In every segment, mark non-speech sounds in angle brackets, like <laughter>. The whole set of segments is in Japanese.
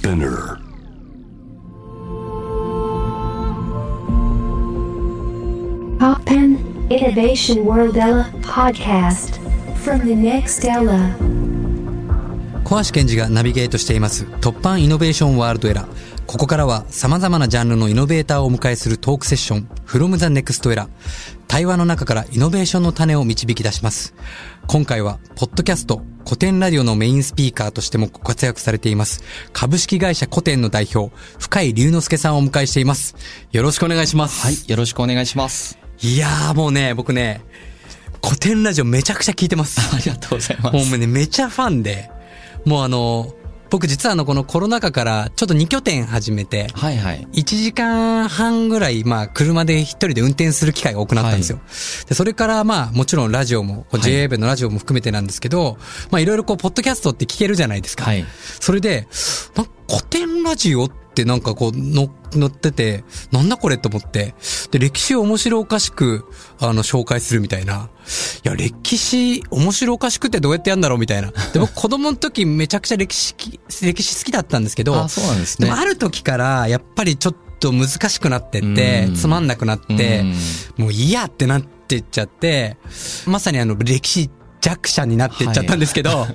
Spinner. Poppen Innovation World Ella podcast from the next Ella. 小橋健二がナビゲートしています突破イノベーションワールドエラー。ここからは様々なジャンルのイノベーターをお迎えするトークセッション from the next era。対話の中からイノベーションの種を導き出します。今回は、ポッドキャスト、古典ラジオのメインスピーカーとしてもご活躍されています。株式会社古典の代表、深井龍之介さんをお迎えしています。よろしくお願いします。はい、よろしくお願いします。いやーもうね、僕ね、古典ラジオめちゃくちゃ聞いてます。<laughs> ありがとうございます。もうね、めちゃファンで、もうあの、僕実はあの、このコロナ禍からちょっと2拠点始めて、はいはい。1時間半ぐらい、まあ、車で一人で運転する機会が多くなったんですよ。で、それからまあ、もちろんラジオも、JA のラジオも含めてなんですけど、まあ、いろいろこう、ポッドキャストって聞けるじゃないですか。はい。それで、古典ラジオってなんかこう、の、乗ってて、なんだこれと思って、で、歴史を面白おかしく、あの、紹介するみたいな。いや、歴史、面白おかしくってどうやってやるんだろうみたいな。で、僕 <laughs> 子供の時めちゃくちゃ歴史き、歴史好きだったんですけど、あ、そうなんですね。でもある時から、やっぱりちょっと難しくなってってう、んつまんなくなってうん、もういいやってなってっちゃって、まさにあの歴史弱者になってっちゃったんですけど、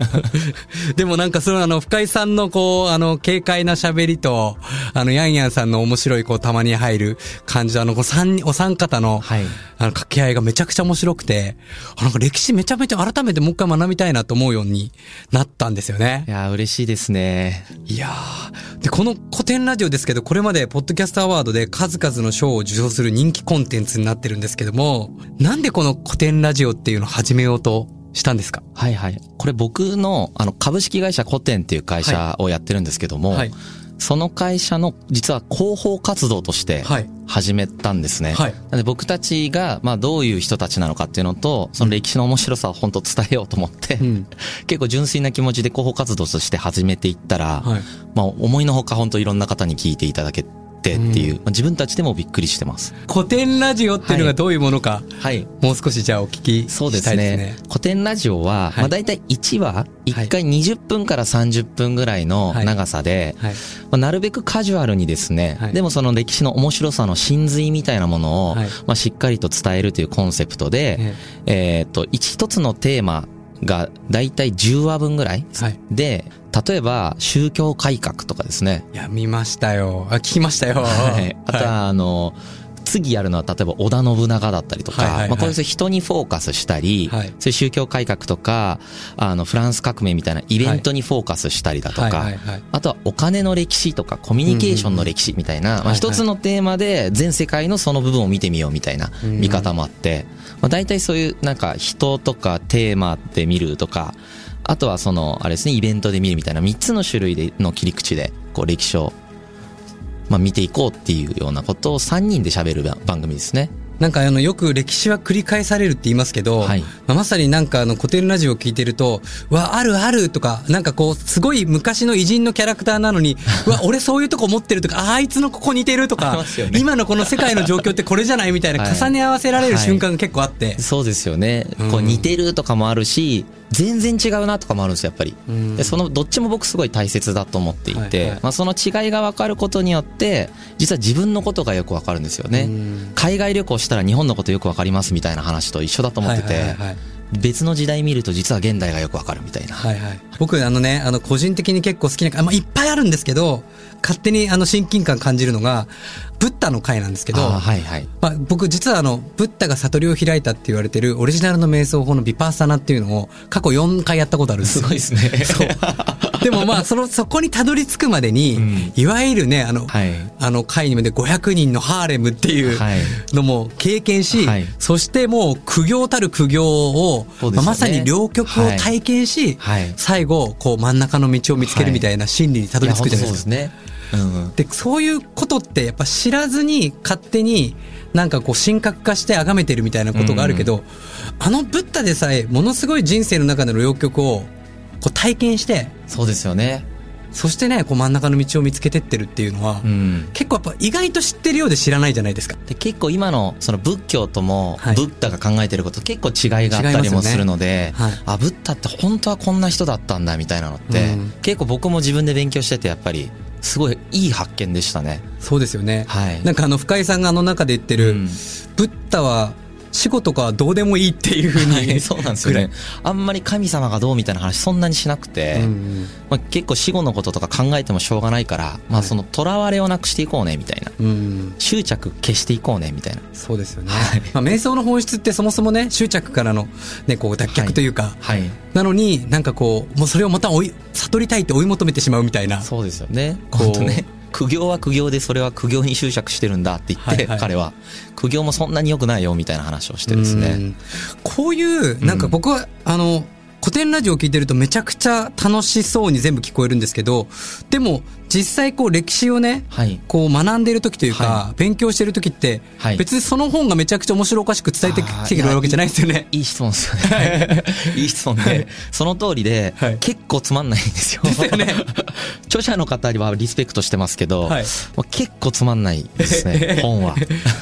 <laughs> でもなんかそのあの深井さんのこう、あの軽快な喋りと、あのヤンヤンさんの面白いこうたまに入る感じのあのこう三人、お三方の、はい。あの掛け合いがめちゃくちゃ面白くて、あなんか歴史めちゃめちゃ改めてもう一回学びたいなと思うようになったんですよねい。やー、嬉しいですね。いやー。で、この古典ラジオですけど、これまでポッドキャストアワードで数々の賞を受賞する人気コンテンツになってるんですけども、なんでこの古典ラジオっていうのを始めようとしたんですか？はいはい。これ僕の、あの、株式会社古典っていう会社をやってるんですけども、はい。その会社の、実は広報活動としてはい。始めたんですね。はい。なので僕たちが、まあどういう人たちなのかっていうのと、その歴史の面白さを本当伝えようと思って、うん。<laughs> 結構純粋な気持ちで広報活動として始めていったら、はい。まあ思いのほか本当いろんな方に聞いていただけてっていう、まあ自分たちでもびっくりしてます。古典ラジオっていうのがどういうものか、はい。もう少しじゃあお聞きそうでしたいすね。ですね。古典ラジオは、はいまあ大体1話、1回20分から30分ぐらいのはい長さで、はい。まあなるべくカジュアルにですね、はいでもその歴史の面白さの真髄みたいなものを、はいまあしっかりと伝えるというコンセプトで、ねえーっと、一つのテーマが大体10話分ぐらいはい。で、例えば宗教改革とかですね。いや、見ましたよ。あ、聞きましたよ。はい。あとは、あの、次やるのは例えば織田信長だったりとか、はいはいはい。まあこういう人にフォーカスしたり、はい。そういう宗教改革とか、あの、フランス革命みたいなイベントにフォーカスしたりだとか、はいはいはい。あとはお金の歴史とかコミュニケーションの歴史みたいな、まあ、一つのテーマで全世界のその部分を見てみようみたいなうん見方もあって、まあ、大体そういうなんか人とかテーマで見るとか、あとはその、あれですね、イベントで見るみたいな3つの種類での切り口で、こう歴史を、まあ見ていこうっていうようなことを3人で喋る番番組ですね。なんかあの、よく歴史は繰り返されるって言いますけど、はいまあまさになんかあの古典ラジオを聞いてると、わ、あるあるとか、なんかこう、すごい昔の偉人のキャラクターなのに、う <laughs> わ、俺そういうとこ持ってるとか、ああいつのここ似てるとか <laughs> ね今のこの世界の状況ってこれじゃないみたいなはい重ね合わせられる瞬間が結構あって。そうですよね。うんこう似てるとかもあるし、全然違うなとかもあるんですよ、やっぱり。うん。でそのどっちも僕すごい大切だと思っていて、はいはい。まあ、その違いが分かることによって実は自分のことがよく分かるんですよね、うん。海外旅行したら日本のことよく分かりますみたいな話と一緒だと思ってて、はいはいはいはい。別の時代見ると実は現代がよく分かるみたいな、はいはい。僕、あのね、あの、個人的に結構好きな、あまあ、いっぱいあるんですけど、勝手にあの、親近感感じるのが、ブッダの回なんですけど、はいはい。まあ、僕実はあの、ブッダが悟りを開いたって言われてるオリジナルの瞑想法のビパーサナっていうのを過去4回やったことあるんです。よ。すごいですね。でもまあ、その、そこにたどり着くまでに、うん。いわゆるね、あの、はい。あの会にまで500人のハーレムっていうはい。のも経験し、はい。そしてもう苦行たる苦行を、ね。まあまさに両極を体験し、はい。最後、こう真ん中の道を見つけるみたいな心理にたどり着くじゃないですか。でそういうことってやっぱ知らずに勝手になんかこう神格化して崇めてるみたいなことがあるけど、あのブッダでさえものすごい人生の中での両極をこう体験して、そうですよね。そしてね、こう真ん中の道を見つけてってるっていうのは、うん。結構やっぱ意外と知ってるようで知らないじゃないですか。で結構今のその仏教ともはい。ブッダが考えてること結構違いがあったりもするので、ね。はい。あブッダって本当はこんな人だったんだみたいなのって、うん。結構僕も自分で勉強しててやっぱりすごいいい発見でしたね。そうですよね。はいなんかあの、深井さんがあの中で言ってる、うんブッダは死後とかはどうでもいいっていうふうに、はい <laughs> そうなんですよね。あんまり神様がどうみたいな話そんなにしなくて、うんまあ、結構死後のこととか考えてもしょうがないから、まあその囚われをなくしていこうねみたいな。うん。うん。執着消していこうねみたいな。そうですよね。はいまあ、瞑想の本質ってそもそもね、執着からの、ね、こう、脱却というか、はい。なのになんかこう、もうそれをまた追い、悟りたいって追い求めてしまうみたいな。そうですよね。こう本当ね。苦行は苦行でそれは苦行に執着してるんだって言って、はいはい彼は苦行もそんなに良くないよみたいな話をしてですね。うんこういう、なんか僕は、あの、古典ラジオを聞いてるとめちゃくちゃ楽しそうに全部聞こえるんですけど、でも実際こう歴史をね、はい。こう学んでいる時というか、は勉強している時って、はい別にその本がめちゃくちゃ面白おかしく伝えてきてくれるわけじゃないですよね。いい質問ですよね。<laughs> いい質問で、その通りで、はい結構つまんないんですよ。ですよね <laughs> 著者の方にはリスペクトしてますけど、結構つまんないですね、<laughs> 本は。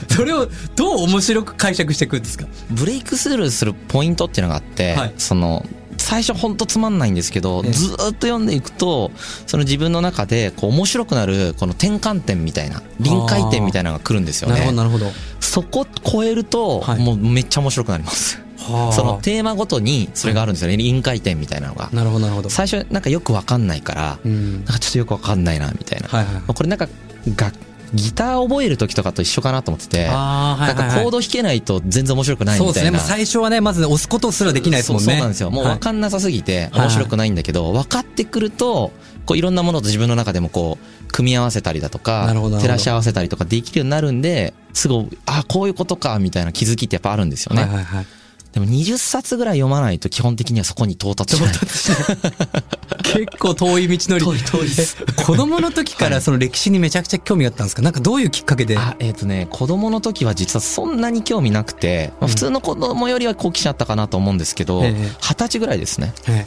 それをどう面白く解釈していくんですか？ブレイクスルーするポイントっていうのがあって、はいその、最初ほんとつまんないんですけど、ええずーっと読んでいくと、その自分の中でこう面白くなるこの転換点みたいな、臨界点みたいなのが来るんですよなるほど、ね。なるほど。そこ超えると、はいもうめっちゃ面白くなります。はあそのテーマごとにそれがあるんですよね。臨界点みたいなのが。なるほど、なるほど。最初なんかよくわかんないから、うんなんかちょっとよくわかんないな、みたいな。はいはいこれなんか、が、ギター覚える時とかと一緒かなと思ってて、なんかコード弾けないと全然面白くないみたいな。そうですね。最初はね、まず押すことすらできないですもんね。そうそうなんですよ。もうはい分かんなさすぎて面白くないんだけど、分かってくると、こういろんなものと自分の中でもこう、組み合わせたりだとか照らし合わせたりとかできるようになるんで、すごい、あ、こういうことか、みたいな気づきってやっぱあるんですよね。はいはいはい。でも20冊ぐらい読まないと基本的にはそこに到達しない。<laughs> 結構遠い道のり。遠い遠い。ですえ子供の時からその歴史にめちゃくちゃ興味があったんですか？なんかどういうきっかけで？あ、えっ、とね、子供の時は実はそんなに興味なくて、まあ、普通の子供よりは好奇心あったかなと思うんですけど、ええ。二十歳ぐらいですね。え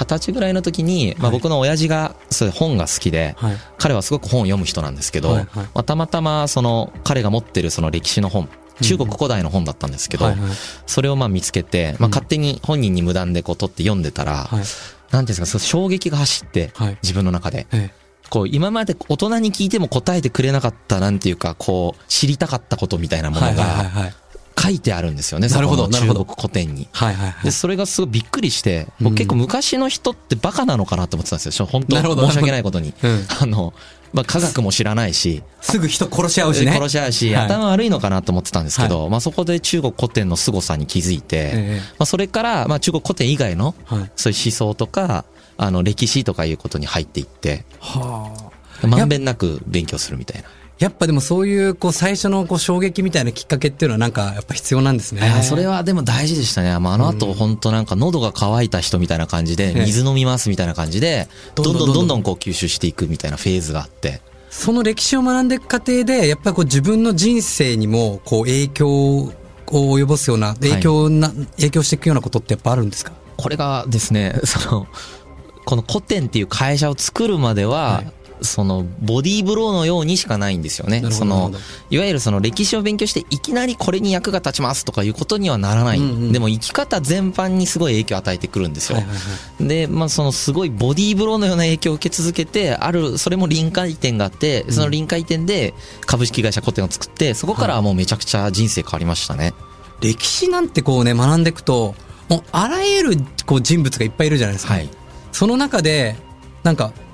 二十歳ぐらいの時に、まあ、はい。僕の親父がそう本が好きで、はい。彼はすごく本を読む人なんですけど、はいはい。まあ、たまたまその彼が持ってるその歴史の本、中国古代の本だったんですけど、それをまあ見つけて、まあ、うん。勝手に本人に無断でこう取って読んでたら、はい。なんていうんですか、そう衝撃が走って、はい。自分の中で。えこう、今まで大人に聞いても答えてくれなかった、なんていうか、こう、知りたかったことみたいなものがはい書いてあるんですよね、なるほどそこのなるほど。中国古典に。はいはいはい。で、それがすごいびっくりして、うん。僕結構昔の人ってバカなのかなと思ってたんですよ。本当申し訳ないことに。うん。あの、まあ、科学も知らないし、すぐ人殺し合うしね。殺し合うし、はい。頭悪いのかなと思ってたんですけど、まあ、そこで中国古典の凄さに気づいて、ええ。まあ、それから、まあ、中国古典以外の、はい。そういう思想とか、あの、歴史とかいうことに入っていって、はあ。まんべんなく勉強するみたいな。やっぱでもそういうこう最初のこう衝撃みたいなきっかけっていうのはなんかやっぱ必要なんですね。それはでも大事でしたね。まあ、あの後本当なんか喉が渇いた人みたいな感じで、ええ。水飲みますみたいな感じで、どんどんどんどんこう吸収していくみたいなフェーズがあって。その歴史を学んでいく過程でやっぱりこう自分の人生にもこう影響を及ぼすような影響な、影響していくようなことってやっぱあるんですか？これがですね、その、この古典っていう会社を作るまでは、はいその、ボディーブローのようにしかないんですよね。そのいわゆるその歴史を勉強して、いきなりこれに役が立ちますとかいうことにはならない。うんうんでも生き方全般にすごい影響を与えてくるんですよ。はいはいはいで、まあ、そのすごいボディーブローのような影響を受け続けて、ある、それも臨界点があって、その臨界点で株式会社古典を作って、そこからはもうめちゃくちゃ人生変わりましたね。歴史なんてこうね学んでいくともうあらゆるこう人物がいっぱいいるじゃないですか、はい。その中でなんかあ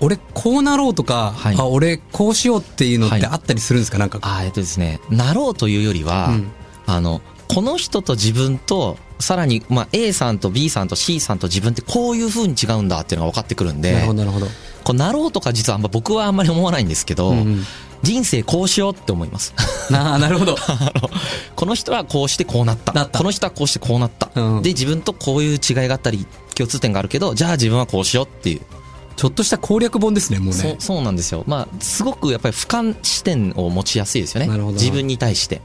俺こうなろうとか、はい。あ俺こうしようっていうのっはい。てあったりするんですか？なんか。あえっとですね、なろうというよりは、うん。あの、この人と自分と、さらに、まあ、A さんと B さんと C さんと自分ってこういう風に違うんだっていうのが分かってくるんで、なるほどなるほど、こうなろうとか実はあんま僕はあんまり思わないんですけど、うんうん。人生こうしようって思います。なあなるほど。<laughs> この人はこうしてこうなった。なった。この人はこうしてこうなった。うん。で、自分とこういう違いがあったり、共通点があるけど、じゃあ自分はこうしようっていう。ちょっとした攻略本ですねもうねそうなんですよ。まあ、すごくやっぱり俯瞰視点を持ちやすいですよね。自分に対して。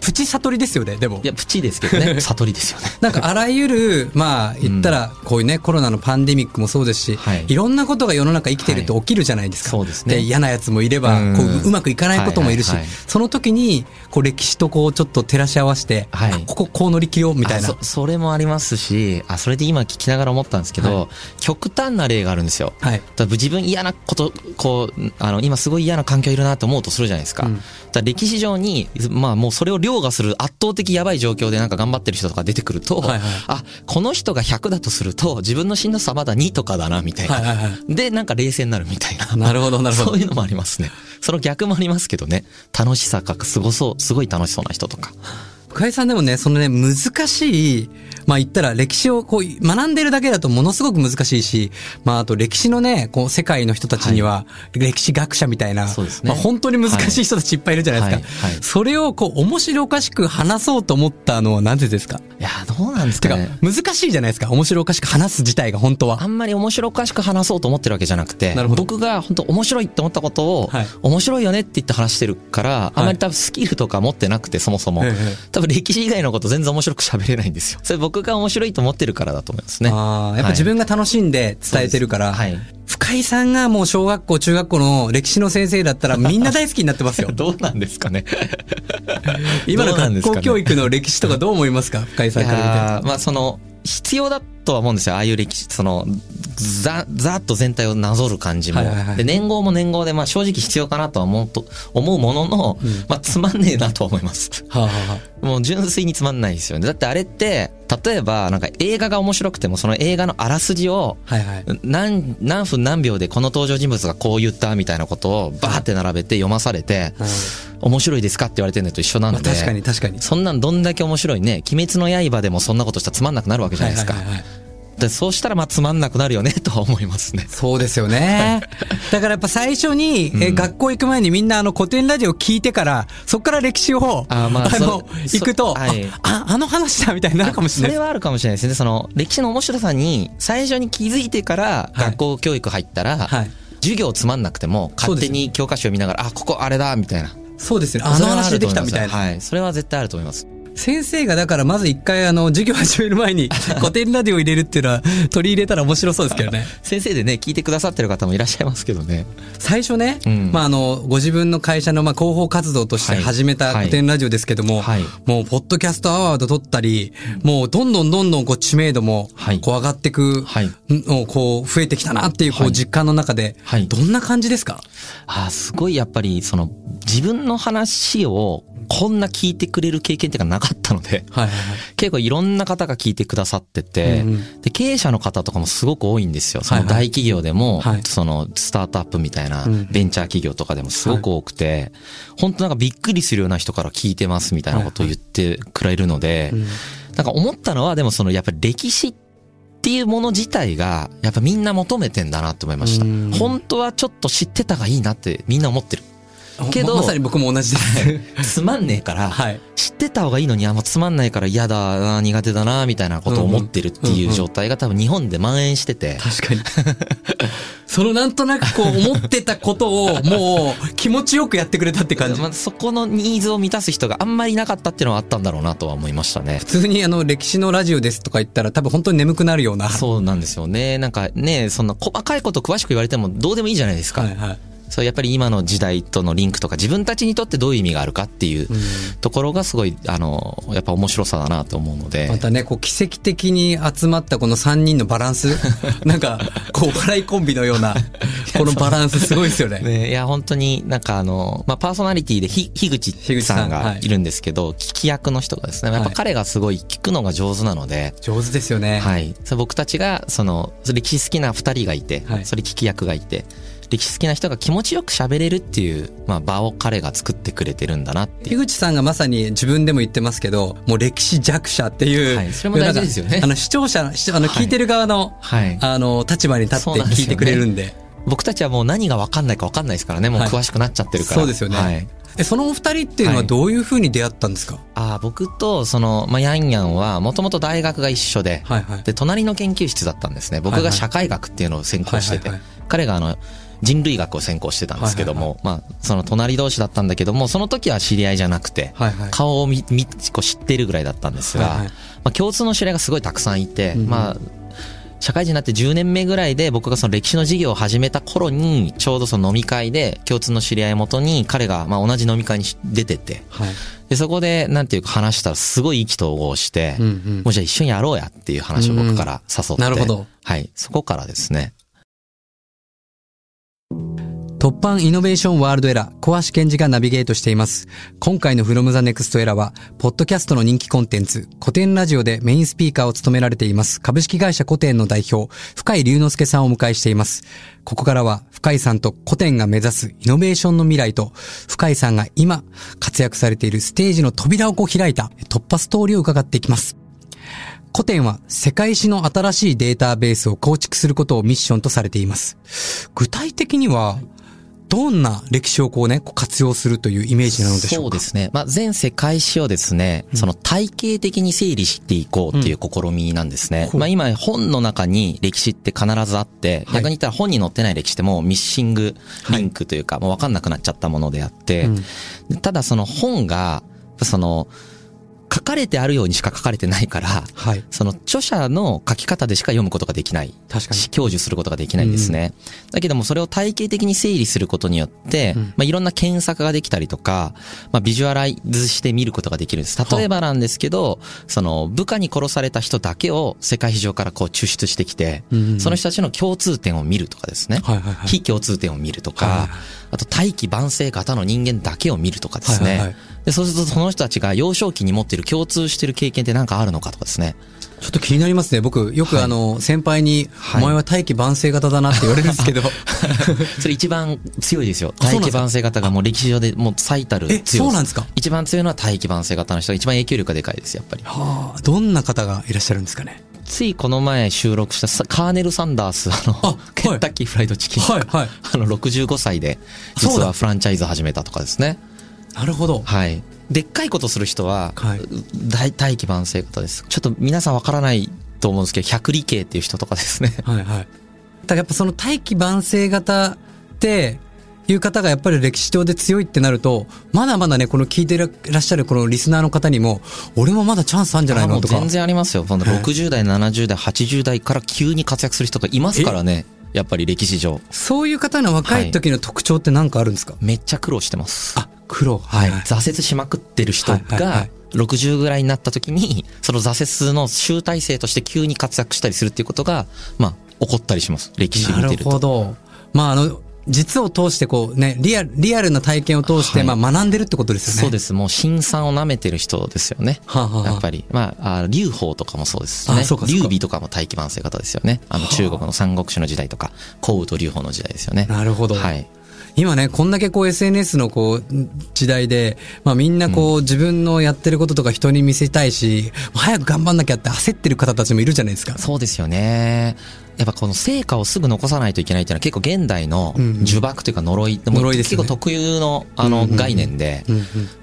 プチ悟りですよね、でもい。や、プチですけどね。<laughs> 悟りですよね。なんかあらゆる、まあ言ったら、こういうね、コロナのパンデミックもそうですし、はいいろんなことが世の中生きてると起きるじゃないですか。そうですね嫌なやつもいれば、うんこううまくいかないこともいるしはいはいはい、その時に、こう歴史とこうちょっと照らし合わせて、はいあこここう乗り切ろうみたいな。あそそれもありますしあそれで今聞きながら思ったんですけど、はい極端な例があるんですよはい。多分自分嫌なことこうあの今すごい嫌な環境いるなと思うとするじゃないですか,、うんだ歴史上にまあもうそれを凌駕する圧倒的やばい状況でなんか頑張ってる人とか出てくると、はいはい。あこの人が100だとすると自分のしんどさまだ2とかだなみたいな、はいはいはい。でなんか冷静になるみたいな。なるほど、なるほど。そう。いうのもありますね。その逆もありますけどね。楽しさがすごそうすごい楽しそうな人とか深井さんでもね、そのね、難しい、まあ言ったら歴史をこう学んでるだけだとものすごく難しいし、まああと歴史のね、こう世界の人たちには、歴史学者みたいな、そうですね。まあ本当に難しい人たちいっぱいいるじゃないですか。はい。はい。それをこう面白おかしく話そうと思ったのはなぜですか？いやどうなんですてかかね、難しいじゃないですか。面白おかしく話す自体が本当は。あんまり面白おかしく話そうと思ってるわけじゃなくて僕が本当面白いって思ったことを、はい。面白いよねって言って話してるから、あんまり多分スキルとか持ってなくてそもそも、ええ。多分歴史以外のこと全然面白く喋れないんですよ。それ僕が面白いと思ってるからだと思いますね。ああ、やっぱ自分が楽しんで伝えてるから、はい。深井さんがもう小学校、中学校の歴史の先生だったら <laughs> みんな大好きになってますよ。<laughs> どうなんですかね。<laughs> 今の学校教育の歴史とかどう思いますか？深井さんいから見て。まあその必要だとは思うんですよ。ああいう歴史そのざざーっと全体をなぞる感じも、で年号も年号でまあ正直必要かなとは思うと思うものの、まあつまんねえなとは思います。はあはあはあもう純粋につまんないですよねだってあれって例えばなんか映画が面白くてもその映画のあらすじを。何何分何秒でこの登場人物がこう言ったみたいなことをバーって並べて読まされて面白いですかって言われてるのと一緒なので、まあ確かに確かに。そんなんどんだけ面白いね鬼滅の刃でもそんなことしたらつまんなくなるわけじゃないですか、はいはいはいはいでそうしたらまあつまんなくなるよね <laughs> とは思いますね。そうですよね。だからやっぱ最初に、えうん。学校行く前にみんなあの古典ラジオ聞いてから、そっから歴史を、あーまあその、そ行くと、はい。あ、ああの話だみたいになるかもしれない。それはあるかもしれないですね。その歴史の面白さに最初に気づいてからはい。学校教育入ったら、はい。授業つまんなくても勝手に教科書を見ながらあここあれだみたいな。そうですよね。あの話出てきたみたいな。はい。それは絶対あると思います先生がだからまず一回あの、授業始める前に <laughs> 古典ラジオ入れるっていうのは取り入れたら面白そうですけどね。<laughs> 先生でね聞いてくださってる方もいらっしゃいますけどね。最初ね、うん。まああの、ご自分の会社のまあ広報活動としてはい。始めた古典ラジオですけども、はい。もう、ポッドキャストアワード取ったり、もう、どんどんどんどんこう知名度も、はい。こう上がってくはい。の、こう、増えてきたなっていう、こう、はい。実感の中で、はい。どんな感じですか？あーすごいやっぱりその自分の話をこんな聞いてくれる経験っていうかなかったのではいはいはい。結構いろんな方が聞いてくださってて、うんうん。で経営者の方とかもすごく多いんですよ。そはいはい。の大企業でも、はい。そのスタートアップみたいなうんベンチャー企業とかでもすごく多くて、本当なんかびっくりするような人から聞いてますみたいなことを言ってくれるので、うん。なんか思ったのはでもそのやっぱり歴史っていうもの自体がやっぱみんな求めてんだなって思いました。うん。本当はちょっと知ってたがいいなってみんな思ってるけどままさに僕も同じです。<laughs> つまんねえから、はい。知ってた方がいいのにあんまつまんないから嫌だな苦手だなみたいなことを思ってるっていう状態が多分日本で蔓延してて、確かに。そのなんとなくこう思ってたことをもう気持ちよくやってくれたって感じ。まあ、そこのニーズを満たす人があんまりいなかったっていうのはあったんだろうなとは思いましたね普通にあの歴史のラジオですとか言ったら多分本当に眠くなるような。そうなんですよねなんかねそんな細かいこと詳しく言われてもどうでもいいじゃないですか、はいはい。そうやっぱり今の時代とのリンクとか自分たちにとってどういう意味があるかっていうところがすごいあのやっぱ面白さだなと思うので。またね、こう奇跡的に集まったこの3人のバランス。<laughs> なんか、こう、お笑いコンビのような、<laughs> このバランスすごいですよね。ね、いや本当になんかあの、まあ、パーソナリティでひ樋口さんがい。るんですけど、聞き役の人がですねやっぱはい彼がすごい聞くのが上手なので、上手ですよね。はい、僕たちがその歴史好きな2人がいて、はい。それ聞き役がいて歴史好きな人が気持ちよく喋れるっていう、まあ、場を彼が作ってくれてるんだなって。樋口さんがまさに自分でも言ってますけど、もう歴史弱者っていう。はいそれも大事ですよね。あの、視聴者、あの、はい。聞いてる側の、はい、あの、立場に立って聞いてくれるんで。僕たちはもう何が分かんないか分かんないですからね。もうはい詳しくなっちゃってるから、そうですよね。はい。え、そのお二人っていうのははい。どういうふうに出会ったんですか？あー僕とその、まあ、ヤンヤンはもともと大学が一緒で、はいはい。で隣の研究室だったんですね。僕が社会学っていうのを専攻してて、はいはい。彼があの人類学を専攻してたんですけども、まあ、その隣同士だったんだけども、その時は知り合いじゃなくて、はいはい。顔を見、見、こう知ってるぐらいだったんですが、はいはいまあ、共通の知り合いがすごいたくさんいて、まあ、社会人になって10年目ぐらいで僕がその歴史の授業を始めた頃に、ちょうどその飲み会で共通の知り合い元に彼がまあ同じ飲み会に出てて、はい。で、そこでなんていうか話したらすごい意気投合して、うんうんもうじゃあ一緒にやろうやっていう話を僕から誘って。なるほど。はい。そこからですね。突版イノベーションワールドエラー、小橋健二がナビゲートしています。今回の From the Next Era は、ポッドキャストの人気コンテンツ、古典ラジオでメインスピーカーを務められています、株式会社古典の代表、深井龍之介さんをお迎えしています。ここからは、深井さんと古典が目指すイノベーションの未来と、深井さんが今活躍されているステージの扉をこう開いた突破ストーリーを伺っていきます。古典は世界史の新しいデータベースを構築することをミッションとされています。具体的には、どんな歴史をこうね、活用するというイメージなのでしょうか？そうですね。まあ、全世界史をですね、その体系的に整理していこうっていう試みなんですね。う。んまあ、今本の中に歴史って必ずあって、はい。逆に言ったら本に載ってない歴史ってもうミッシングリンクというか、もう分かんなくなっちゃったものであって、うん。ただその本が、その、書かれてあるようにしか書かれてないから、はい。その著者の書き方でしか読むことができない。確かにし享受することができないんですね。だけどもそれを体系的に整理することによって、うんまあいろんな検索ができたりとか、まあビジュアライズして見ることができるんです。例えばなんですけど、その部下に殺された人だけを世界史上からこう抽出してきて、うんその人たちの共通点を見るとかですね。はいはいはい非共通点を見るとか、はいはいはいあと大気晩成型の人間だけを見るとかですね。はいはいはいでそうするとその人たちが幼少期に持っている共通している経験って何かあるのかとかですね。ちょっと気になりますね。僕、よくはいあの、先輩に、はいお前は大気晩成型だなって言われるんですけど、<laughs> それ一番強いですよ。大気晩成型がもう歴史上でもう最たる強え、さそうなんですか？一番強いのは大気晩成型の人が一番影響力がでかいです、やっぱり。はあ、どんな方がいらっしゃるんですかね？ついこの前収録したさカーネル・サンダース、あの、あケンタッキーフライドチキンはいはい <laughs> あの、65歳で、実はフランチャイズ始めたとかですね。なるほど。はい。でっかいことする人は、はい大大気晩成型です。ちょっと皆さんわからないと思うんですけど、百里系っていう人とかですね。はいはい。だからやっぱその大気晩成型って、いう方がやっぱり歴史上で強いってなると、まだまだね、この聞いてらっしゃるこのリスナーの方にも、俺もまだチャンスあるんじゃないのとか。全然ありますよ。このはい60代、70代、80代から急に活躍する人がいますからね。やっぱり歴史上。そういう方の若い時の特徴って何かあるんですか、めっちゃ苦労してます。あ、黒。はい。挫折しまくってる人はいはいはがい、60ぐらいになった時に、その挫折の集大成として急に活躍したりするっていうことが、まあ、起こったりします。歴史なる見てると。ほど。まあ、あの、実を通してこうね、リアル、リアルな体験を通して、はいまあ学んでるってことですよね。。そうですす。もう、辛酸を舐めてる人ですよね。はあはあはあやっぱり。まあ、あ劉邦とかもそうですしね。劉備とかも大気晩成型ですよね。あの、中国の三国志の時代とか、項羽と劉邦の時代ですよね。なるほど。はい。今ね、こんだけこう SNS のこう、時代で、まあみんなこう、自分のやってることとか人に見せたいし、早く頑張んなきゃって焦ってる方たちもいるじゃないですか。そうですよね。やっぱこの成果をすぐ残さないといけないっていうのは結構現代の呪縛というか呪い、呪いですよね結構特有のあの概念で。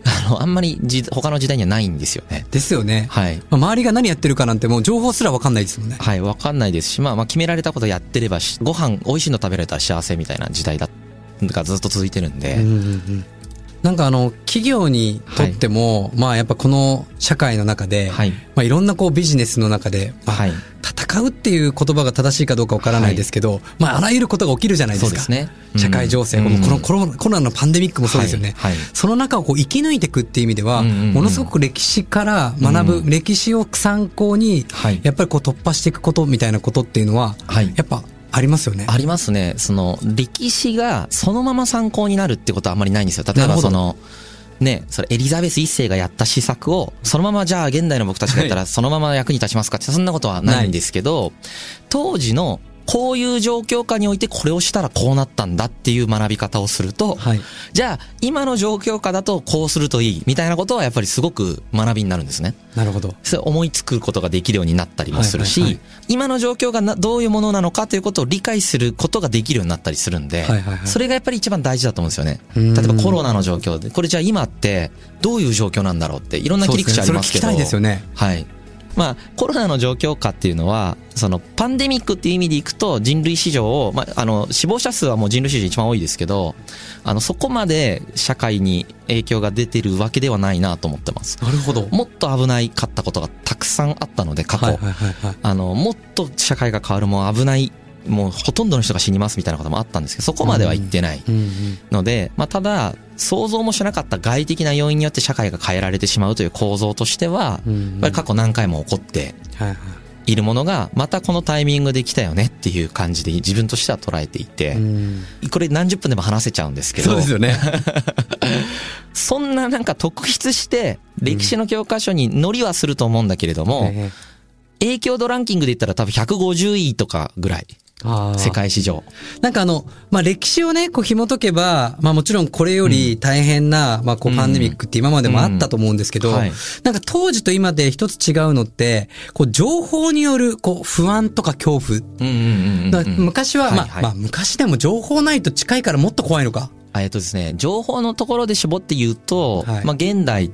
あの、あんまりじ他の時代にはないんですよね。ですよね。はい。まあ周りが何やってるかなんてもう情報すらわかんないですもんね。はい、わかんないですし、まあまあ決められたことやってればし、ご飯美味しいの食べられたら幸せみたいな時代だ、がずっと続いてるんで、うんうんうんなんかあの、企業にとっても、まあやっぱこの社会の中で、はい。まあいろんなこうビジネスの中で、まあはい。戦うっていう言葉が正しいかどうかわからないですけど、まああらゆることが起きるじゃないですか。ねうん社会情勢、うんこのコロコロナのパンデミックもそうですよね。はい。はい。その中をこう生き抜いていくっていう意味では、ものすごく歴史から学ぶ、うん。歴史を参考に、はい。やっぱりこう突破していくことみたいなことっていうのは、はい。やっぱありますよね。ありますね。その、歴史がそのまま参考になるってことはあんまりないんですよ。例えばその、ね、それエリザベス一世がやった施策を、そのままじゃあ現代の僕たちがやったらそのまま役に立ちますかって、そんなことはないんですけど、当時のこういう状況下においてこれをしたらこうなったんだっていう学び方をすると、はい。じゃあ今の状況下だとこうするといいみたいなことはやっぱりすごく学びになるんですね。なるほど。それ思いつくことができるようになったりもするし、はいはいはい今の状況がなどういうものなのかということを理解することができるようになったりするんで、はいはいはいそれがやっぱり一番大事だと思うんですよね。うん例えばコロナの状況で、これじゃあ今ってどういう状況なんだろうっていろんな切り口ありますけど。ねそれ聞きたいですよね。はい。まあ、コロナの状況下っていうのは、そのパンデミックっていう意味でいくと人類史上を、まあ、あの、死亡者数はもう人類史上一番多いですけど、あの、そこまで社会に影響が出てるわけではないなと思ってます。なるほど。もっと危ないかったことがたくさんあったので、過去。はいはいはいはい。あの、もっと社会が変わるもう危ない、もうほとんどの人が死にますみたいなこともあったんですけど、そこまでは言ってない。ので、まあ、ただ、想像もしなかった外的な要因によって社会が変えられてしまうという構造としては、うんうん。やっぱり過去何回も起こってはいるものが、またこのタイミングで来たよねっていう感じで自分としては捉えていて、うん。これ何十分でも話せちゃうんですけど、そうですよね。<laughs> そんななんか特筆して歴史の教科書に載りはすると思うんだけれども、え影響度ランキングで言ったら多分150位とかぐらい、世界史上。なんかあの、まあ、歴史をね、こう紐解けば、まあもちろんこれより大変な、まあこうパンデミックって今までもあったと思うんですけど、うん。はい。なんか当時と今で一つ違うのって、こう情報によるこう不安とか恐怖。昔は、まあ、はいはい。まあ昔でも情報ないと近いからもっと怖いのか。えっとですね、情報のところで絞って言うと、はい。まあ現代っ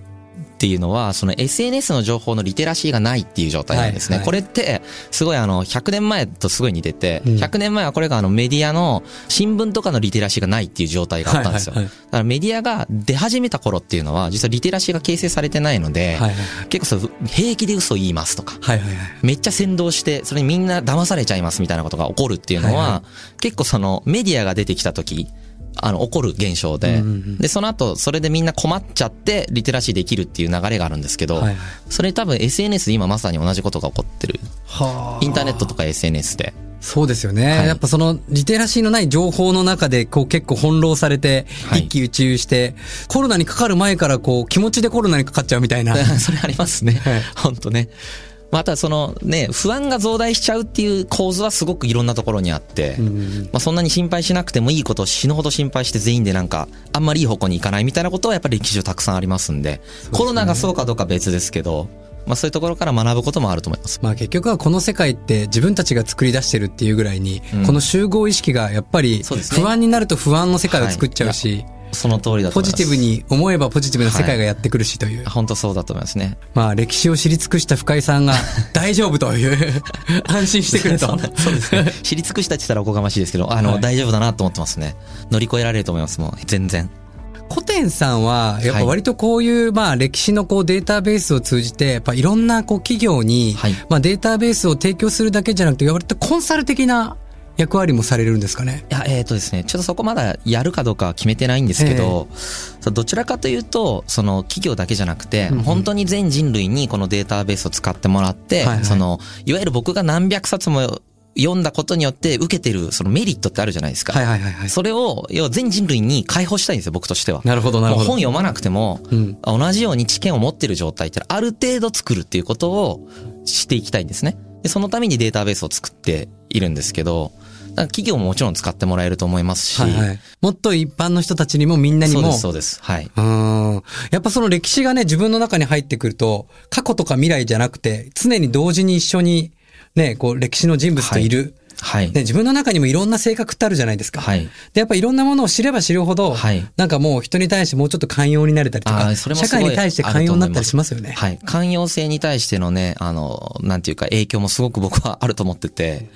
ていうのは、その SNS の情報のリテラシーがないっていう状態なんですね。はいはいこれって、すごいあの、100年前とすごい似てて、うん100年前はこれがあのメディアの新聞とかのリテラシーがないっていう状態があったんですよ。だからメディアが出始めた頃っていうのは、実はリテラシーが形成されてないので、はいはい結構そう、平気で嘘言いますとか、はい。はいはいはい。めっちゃ先導して、それにみんな騙されちゃいますみたいなことが起こるっていうのは、はいは結構そのメディアが出てきた時、あの、起こる現象で、で、その後、それでみんな困っちゃって、リテラシーできるっていう流れがあるんですけど、はいはいそれ多分 SNS で今まさに同じことが起こってる。はあインターネットとか SNS で。そうですよね。はいやっぱそのリテラシーのない情報の中でこう結構翻弄されてはい一喜一憂して、コロナにかかる前からこう気持ちでコロナにかかっちゃうみたいな。<laughs> それありますねはい。<laughs> 本当ね。またそのね、不安が増大しちゃうっていう構図はすごくいろんなところにあって、まあそんなに心配しなくてもいいことを死ぬほど心配して全員でなんか、あんまりいい方向に行かないみたいなことはやっぱり歴史上たくさんありますんで、コロナがそうかどうかは別ですけど、まあそういうところから学ぶこともあると思います。まあ結局はこの世界って自分たちが作り出してるっていうぐらいに、うん。この集合意識がやっぱりそうですね。不安になると不安の世界を作っちゃうし、その通りだとポ思います。ジティブに思えばポジティブな世界がやってくるしという。本当そうだと思いますね。まあ歴史を知り尽くした深井さんが <laughs> 大丈夫という安心してくれとそうですね。知り尽くしたって言ったらおこがましいですけど、あの、はい大丈夫だなと思ってますね。乗り越えられると思います、もう。全然。古典さんは、やっぱ割とこういう、まあ歴史のこうデータベースを通じて、やっぱいろんなこう企業に、はいまあデータベースを提供するだけじゃなくて、割とコンサル的な役割もされるんですかね？いや、えっ、とですね、ちょっとそこまだやるかどうかは決めてないんですけど、そうどちらかというと、その企業だけじゃなくて、うんうん本当に全人類にこのデータベースを使ってもらって、はいはいその、いわゆる僕が何百冊も読んだことによって受けてるそのメリットってあるじゃないですか。はいはいはいはい。それを、要は全人類に解放したいんですよ、僕としては。なるほどなるほど。本読まなくても、うん。同じように知見を持ってる状態ってある程度作るっていうことをしていきたいんですね。で、そのためにデータベースを作っているんですけど、企業ももちろん使ってもらえると思いますし、はいはい。もっと一般の人たちにもみんなにも。そうです、そうです。はい。うん。やっぱその歴史がね、自分の中に入ってくると、過去とか未来じゃなくて、常に同時に一緒に、ね、こう歴史の人物といる。はい。ね、自分の中にもいろんな性格ってあるじゃないですか。はい。で、やっぱいろんなものを知れば知るほど、はいなんかもう人に対してもうちょっと寛容になれたりとか、あーそれも社会に対して寛容になったりしますよね。はい。寛容性に対してのね、あの、なんていうか影響もすごく僕はあると思ってて、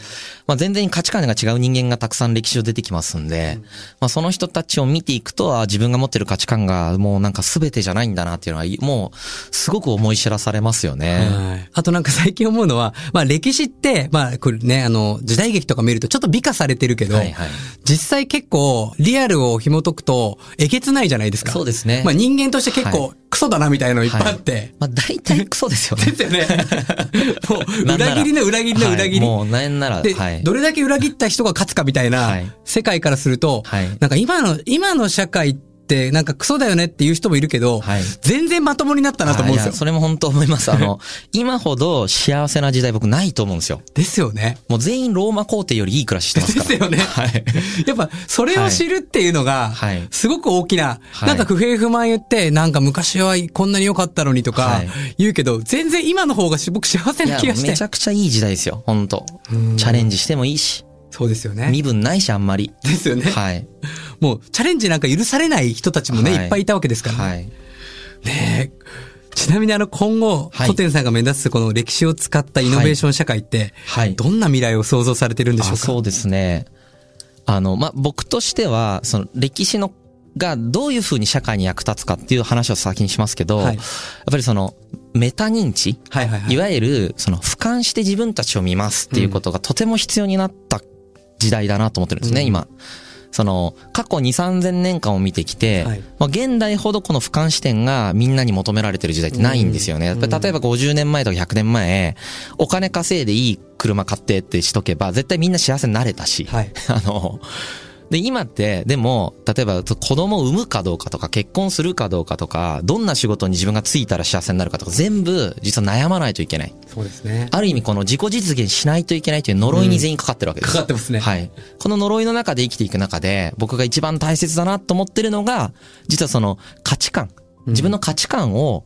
まあ全然価値観が違う人間がたくさん歴史上出てきますんで、まあその人たちを見ていくと、あ自分が持ってる価値観がもうなんか全てじゃないんだなっていうのは、もうすごく思い知らされますよね。はいあとなんか最近思うのは、まあ歴史って、まあこれね、あの、時代劇とか見るとちょっと美化されてるけど、はいはい。実際結構リアルを紐解くとえげつないじゃないですか。そうですね。まあ人間として結は構クソだなみたいなのいっぱいあって。まあ大体クソですよね。ですよね。<laughs> もう裏切りの裏切りの裏切り。はいもうなんなら、で、はい。どれだけ裏切った人が勝つかみたいはない。世界からすると、はい。なんか今の、今の社会ってなんかクソだよねっていう人もいるけど、はい全然まともになったなと思うんですよ。あいやそれも本当思います。あの、<laughs> 今ほど幸せな時代僕ないと思うんですよ。ですよね。もう全員ローマ皇帝よりいい暮らししてますから。ですよねはい。<laughs> やっぱ、それを知るっていうのがはい、すごく大きな、はいなんか不平不満言って、なんか昔はこんなに良かったのにとかはい言うけど、全然今の方が僕幸せな気がしてめち。ゃくちゃいい時代ですよ。本当うんチャレンジしてもいいし、そうですよね。身分ないし、あんまり。ですよね。はい。もう、チャレンジなんか許されない人たちもね、はいいっぱいいたわけですからね。はい。ねえちなみにあの今後、はい古典さんが目指すこの歴史を使ったイノベーション社会って、はいどんな未来を想像されてるんでしょうか？あそうですね。あの、まあ、僕としては、その歴史の、がどういうふうに社会に役立つかっていう話を先にしますけど、はいやっぱりその、メタ認知、はいはいはい。いわゆる、その、俯瞰して自分たちを見ますっていうことがとても必要になった時代だなと思ってるんですね、うん今。その、過去2、3000年間を見てきて、はいまあ、現代ほどこの俯瞰視点がみんなに求められてる時代ってないんですよね。やっぱり例えば50年前とか100年前、お金稼いでいい車買ってってしとけば、絶対みんな幸せになれたし、はい。<laughs> あの、で、今って、でも、例えば子供を産むかどうかとか、結婚するかどうかとか、どんな仕事に自分が就いたら幸せになるかとか、全部、実は悩まないといけない。そうですね。ある意味、この自己実現しないといけないという呪いに全員かかってるわけです。かかってますね。はい。この呪いの中で生きていく中で、僕が一番大切だなと思ってるのが、実はその価値観。自分の価値観を、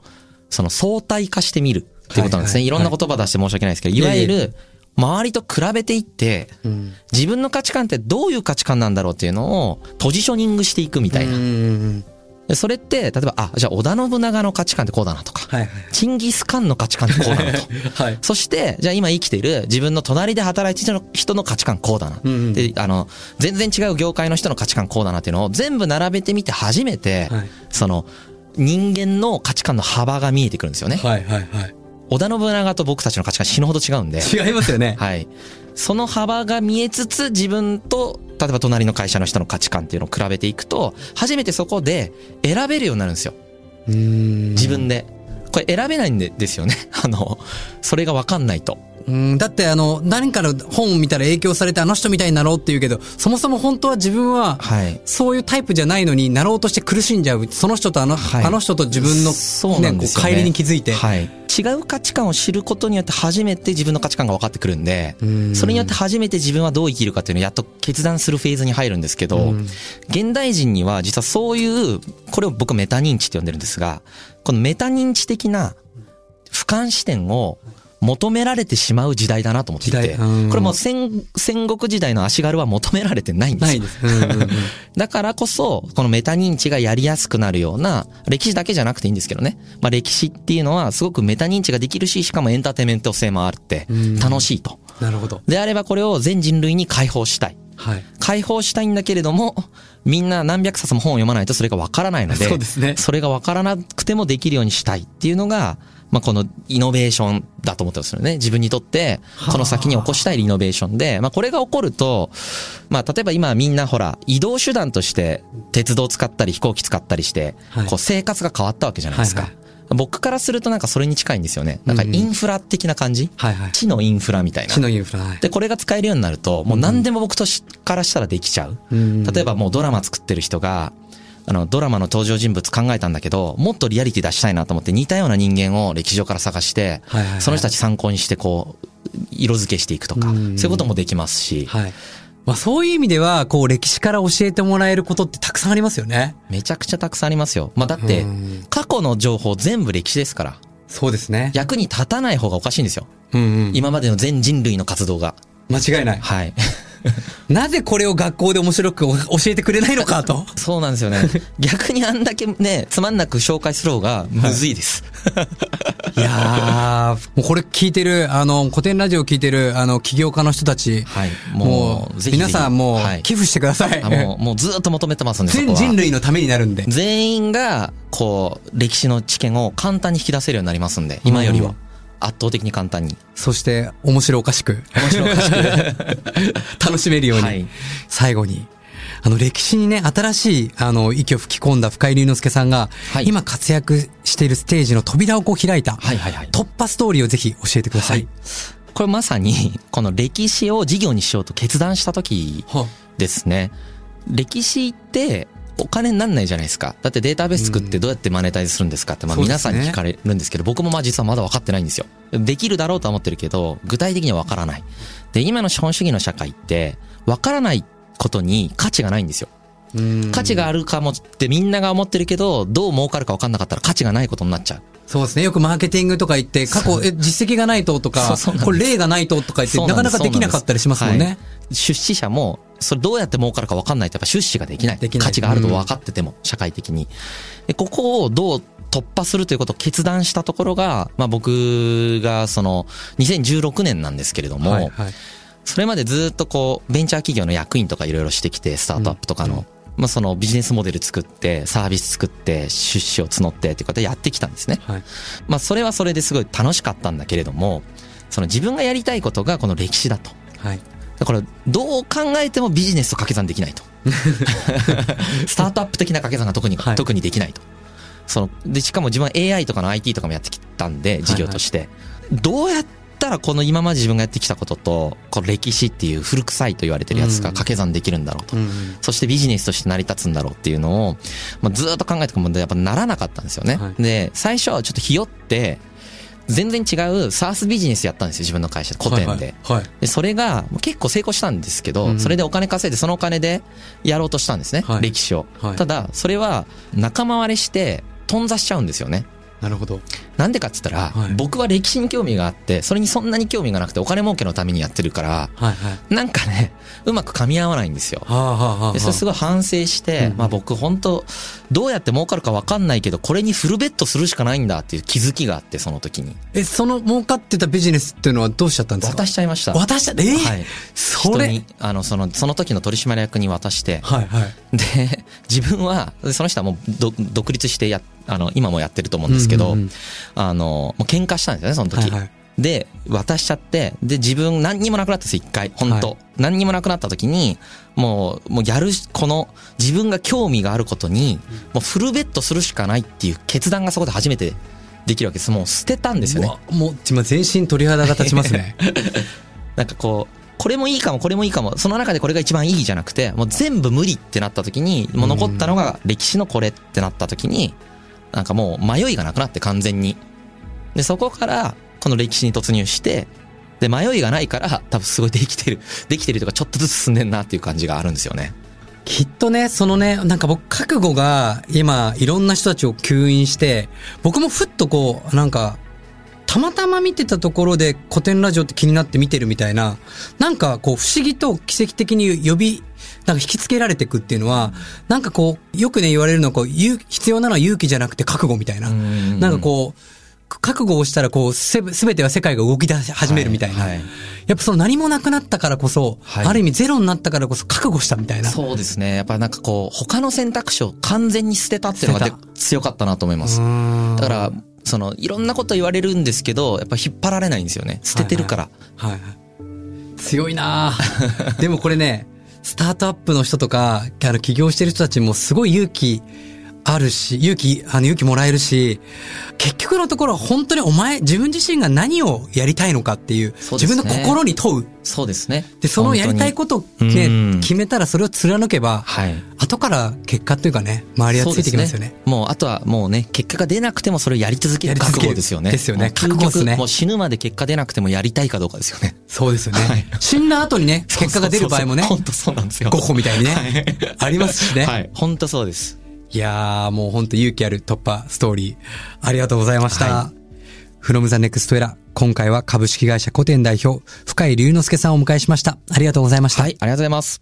その相対化してみるっていうことなんですね。はいはいいろんな言葉出して申し訳ないですけど、はいいわゆる、周りと比べていって、うん。自分の価値観ってどういう価値観なんだろうっていうのをポジショニングしていくみたいな。それって、例えば、あ、じゃあ織田信長の価値観ってこうだなとか、はいはい。チンギスカンの価値観ってこうだなと。はい。そして、じゃあ今生きている自分の隣で働いてる人の価値観こうだな。うんうんで、あの、全然違う業界の人の価値観こうだなっていうのを全部並べてみて初めて、はいその、人間の価値観の幅が見えてくるんですよね。はいはいはい。織田信長と僕たちの価値観死ぬほど違うんで。違いますよね。はい。その幅が見えつつ、自分と、例えば隣の会社の人の価値観っていうのを比べていくと、初めてそこで選べるようになるんですよ。うん自分で。これ選べないんでですよね。<laughs> あの、それがわかんないと。うん、だってあの、何かの本を見たら影響されてあの人みたいになろうって言うけど、そもそも本当は自分は、はい。そういうタイプじゃないのになろうとして苦しんじゃう。その人とあの、はいあの人と自分の、そうなんですよねこう帰りに気づいて。はい。違う価値観を知ることによって初めて自分の価値観が分かってくるんでう、んそれによって初めて自分はどう生きるかっていうのをやっと決断するフェーズに入るんですけど、現代人には実はそういう、これを僕メタ認知って呼んでるんですが、このメタ認知的な俯瞰視点を求められてしまう時代だなと思っていて、これもう戦戦国時代の足軽は求められてないんですよ <laughs> だからこそ、このメタ認知がやりやすくなるような、歴史だけじゃなくていいんですけどね。まあ歴史っていうのはすごくメタ認知ができるし、しかもエンターテインメント性もあってうん、楽しいと。なるほど。であればこれを全人類に解放したい。はい。解放したいんだけれども、みんな何百冊も本を読まないとそれがわからないので、そうですねそれがわからなくてもできるようにしたいっていうのが、まあ、このイノベーションだと思ってますよね。自分にとって、この先に起こしたいイノベーションで、まあ、これが起こると、まあ、例えば今みんなほら、移動手段として鉄道使ったり飛行機使ったりしてはい、こう生活が変わったわけじゃないですか。はいは僕からするとなんかそれに近いんですよね。なんかインフラ的な感じ、はいはい。地のインフラみたいな地。のインフラ。はいで、これが使えるようになると、もう何でも僕としからしたらできちゃう。うん例えばもうドラマ作ってる人が、あの、ドラマの登場人物考えたんだけど、もっとリアリティ出したいなと思って似たような人間を歴史上から探してはいはいはい、その人たち参考にしてこう、色付けしていくとか、そううんいうこともできますし、はい。まあそういう意味では、こう歴史から教えてもらえることってたくさんありますよね。めちゃくちゃたくさんありますよ。まあだってうん、過去の情報全部歴史ですから、そうですね。役に立たない方がおかしいんですよ。うんうん。今までの全人類の活動が。間違いない。はい。<laughs> なぜこれを学校で面白く教えてくれないのかと。<laughs> そうなんですよね。逆にあんだけね、つまんなく紹介する方がむずいです。いやー、もうこれ聞いてる、あの、古典ラジオ聞いてる、あの、起業家の人たち、はい。もう、皆さんもはい、う寄付してください。あもう、もうずっと求めてますんで、全は人類のためになるんで。全員が、こう、歴史の知見を簡単に引き出せるようになりますんで、今よりはうん。圧倒的に簡単に。そして、面白おかしく、面白おかしく。<laughs> 楽しめるように、はい最後に、あの、歴史にね、新しい、あの、息を吹き込んだ深井龍之介さんが、はい今活躍しているステージの扉をこう開いた、はいはいはい。突破ストーリーをぜひ教えてください。これまさに、この歴史を事業にしようと決断した時はですね。歴史って、お金になんないじゃないですか。だってデータベース作ってどうやってマネタイズするんですかって、まあ皆さんに聞かれるんですけど、僕もまあ実はまだ分かってないんですよ。できるだろうとは思ってるけど、具体的には分からない。で、今の資本主義の社会って、分からないことに価値がないんですよ。うん価値があるかもってみんなが思ってるけど、どう儲かるか分かんなかったら価値がないことになっちゃう。そうですね。よくマーケティングとか言って、過去、え、実績がないととかこれ例がないととか言って、なかなかできなかったりしますもんね。はい出資者もそれどうやって儲かるか分かんないとやっぱ出資ができない。できない価値があると分かってても、社会的に。で、ここをどう突破するということを決断したところが、まあ僕がその2016年なんですけれども、はいはいそれまでずっとこう、ベンチャー企業の役員とかいろいろしてきて、スタートアップとかの、まあそのビジネスモデル作って、サービス作って、出資を募ってっていうことでやってきたんですね。はいまあそれはそれですごい楽しかったんだけれども、その自分がやりたいことがこの歴史だと。はいだから、どう考えてもビジネスと掛け算できないと。<laughs> スタートアップ的な掛け算が特に、はい特にできないと。その、で、しかも自分は AI とかの IT とかもやってきたんで、事業として。どうやったらこの今まで自分がやってきたことと、この歴史っていう古臭いと言われてるやつが掛け算できるんだろうと。うんそしてビジネスとして成り立つんだろうっていうのを、まあ、ずーっと考えてくもんでやっぱならなかったんですよね。はいで、最初はちょっとひよって、全然違う SaaS ビジネスやったんですよ、自分の会社で、古典で。はいはいで、それが結構成功したんですけど、うんそれでお金稼いで、そのお金でやろうとしたんですね、はい歴史を。はいただ、それは仲間割れして、頓挫しちゃうんですよね。なるほどなんでかって言ったら、はい。僕は歴史に興味があって、それにそんなに興味がなくて、お金儲けのためにやってるから、はいはい。なんかね、うまく噛み合わないんですよ。はあはあはあでそれすごい反省して、うんまあ僕本当どうやって儲かるか分かんないけど、これにフルベットするしかないんだっていう気づきがあって、その時に。えその儲かってたビジネスっていうのはどうしちゃったんですか？渡しちゃいました。渡したえーはい。それ。人に、あの、その、その時の取締役に渡して、はいはい。で、自分は、その人はもうど独立してや、あの、今もやってると思うんですけど、うんうんうんあの、もう喧嘩したんですよね、その時。はいはいで、渡しちゃって、で、自分何にもなくなったんですよ、一回。本当、はい何にもなくなった時に、もう、もうやる、この、自分が興味があることに、もうフルベットするしかないっていう決断がそこで初めてできるわけです。もう捨てたんですよねう。わもう今全身鳥肌が立ちますね <laughs> なんかこう、これもいいかも、これもいいかも、その中でこれが一番いいじゃなくて、もう全部無理ってなった時に、もう残ったのが歴史のこれってなった時に、なんかもう迷いがなくなって完全に。で、そこから、この歴史に突入して、で、迷いがないから、多分すごいできてる、できてるとかちょっとずつ進んでんなっていう感じがあるんですよね。きっとね、そのね、なんか僕、覚悟が今、いろんな人たちを吸引して、僕もふっとこう、なんか、たまたま見てたところで古典ラジオって気になって見てるみたいな、なんかこう不思議と奇跡的に呼び、なんか引きつけられていくっていうのは、なんかこう、よくね言われるのはこう、勇必要なのは勇気じゃなくて覚悟みたいな。んなんかこう、覚悟をしたらこう、すべては世界が動き出し始めるみたいな。はいはいやっぱその何もなくなったからこそ、はいある意味ゼロになったからこそ覚悟したみたいな。そうですね。やっぱなんかこう、他の選択肢を完全に捨てたっていうのが強かったなと思います。だから、その、いろんなこと言われるんですけど、やっぱ引っ張られないんですよね。捨ててるから。はいはい。強いなぁでもこれね、スタートアップの人とか、あの、起業してる人たちもすごい勇気あるし、勇気、あの、勇気もらえるし、結局のところは本当にお前、自分自身が何をやりたいのかっていう、うね分の心に問う。そうですね。で、そのやりたいことを決めたらそれを貫けば、はい。後から結果というかね、周りはついてきますよね。もう、あとはもうね、結果が出なくてもそれをやり続ける覚やり続ける悟ですよね。ですよね覚悟ですねもう死ぬまで結果出なくてもやりたいかどうかですよね。そうですよね。はい死んだ後にね、<laughs> 結果が出る場合もね、本当そうなんですよ。ゴッホみたいにね、はいありますしね。はい。本当そうです。いやー、もう本当勇気ある突破ストーリー。ありがとうございました。はい、from the next era。今回は株式会社古典代表、深井隆之介さんをお迎えしました。ありがとうございました。はい、ありがとうございます。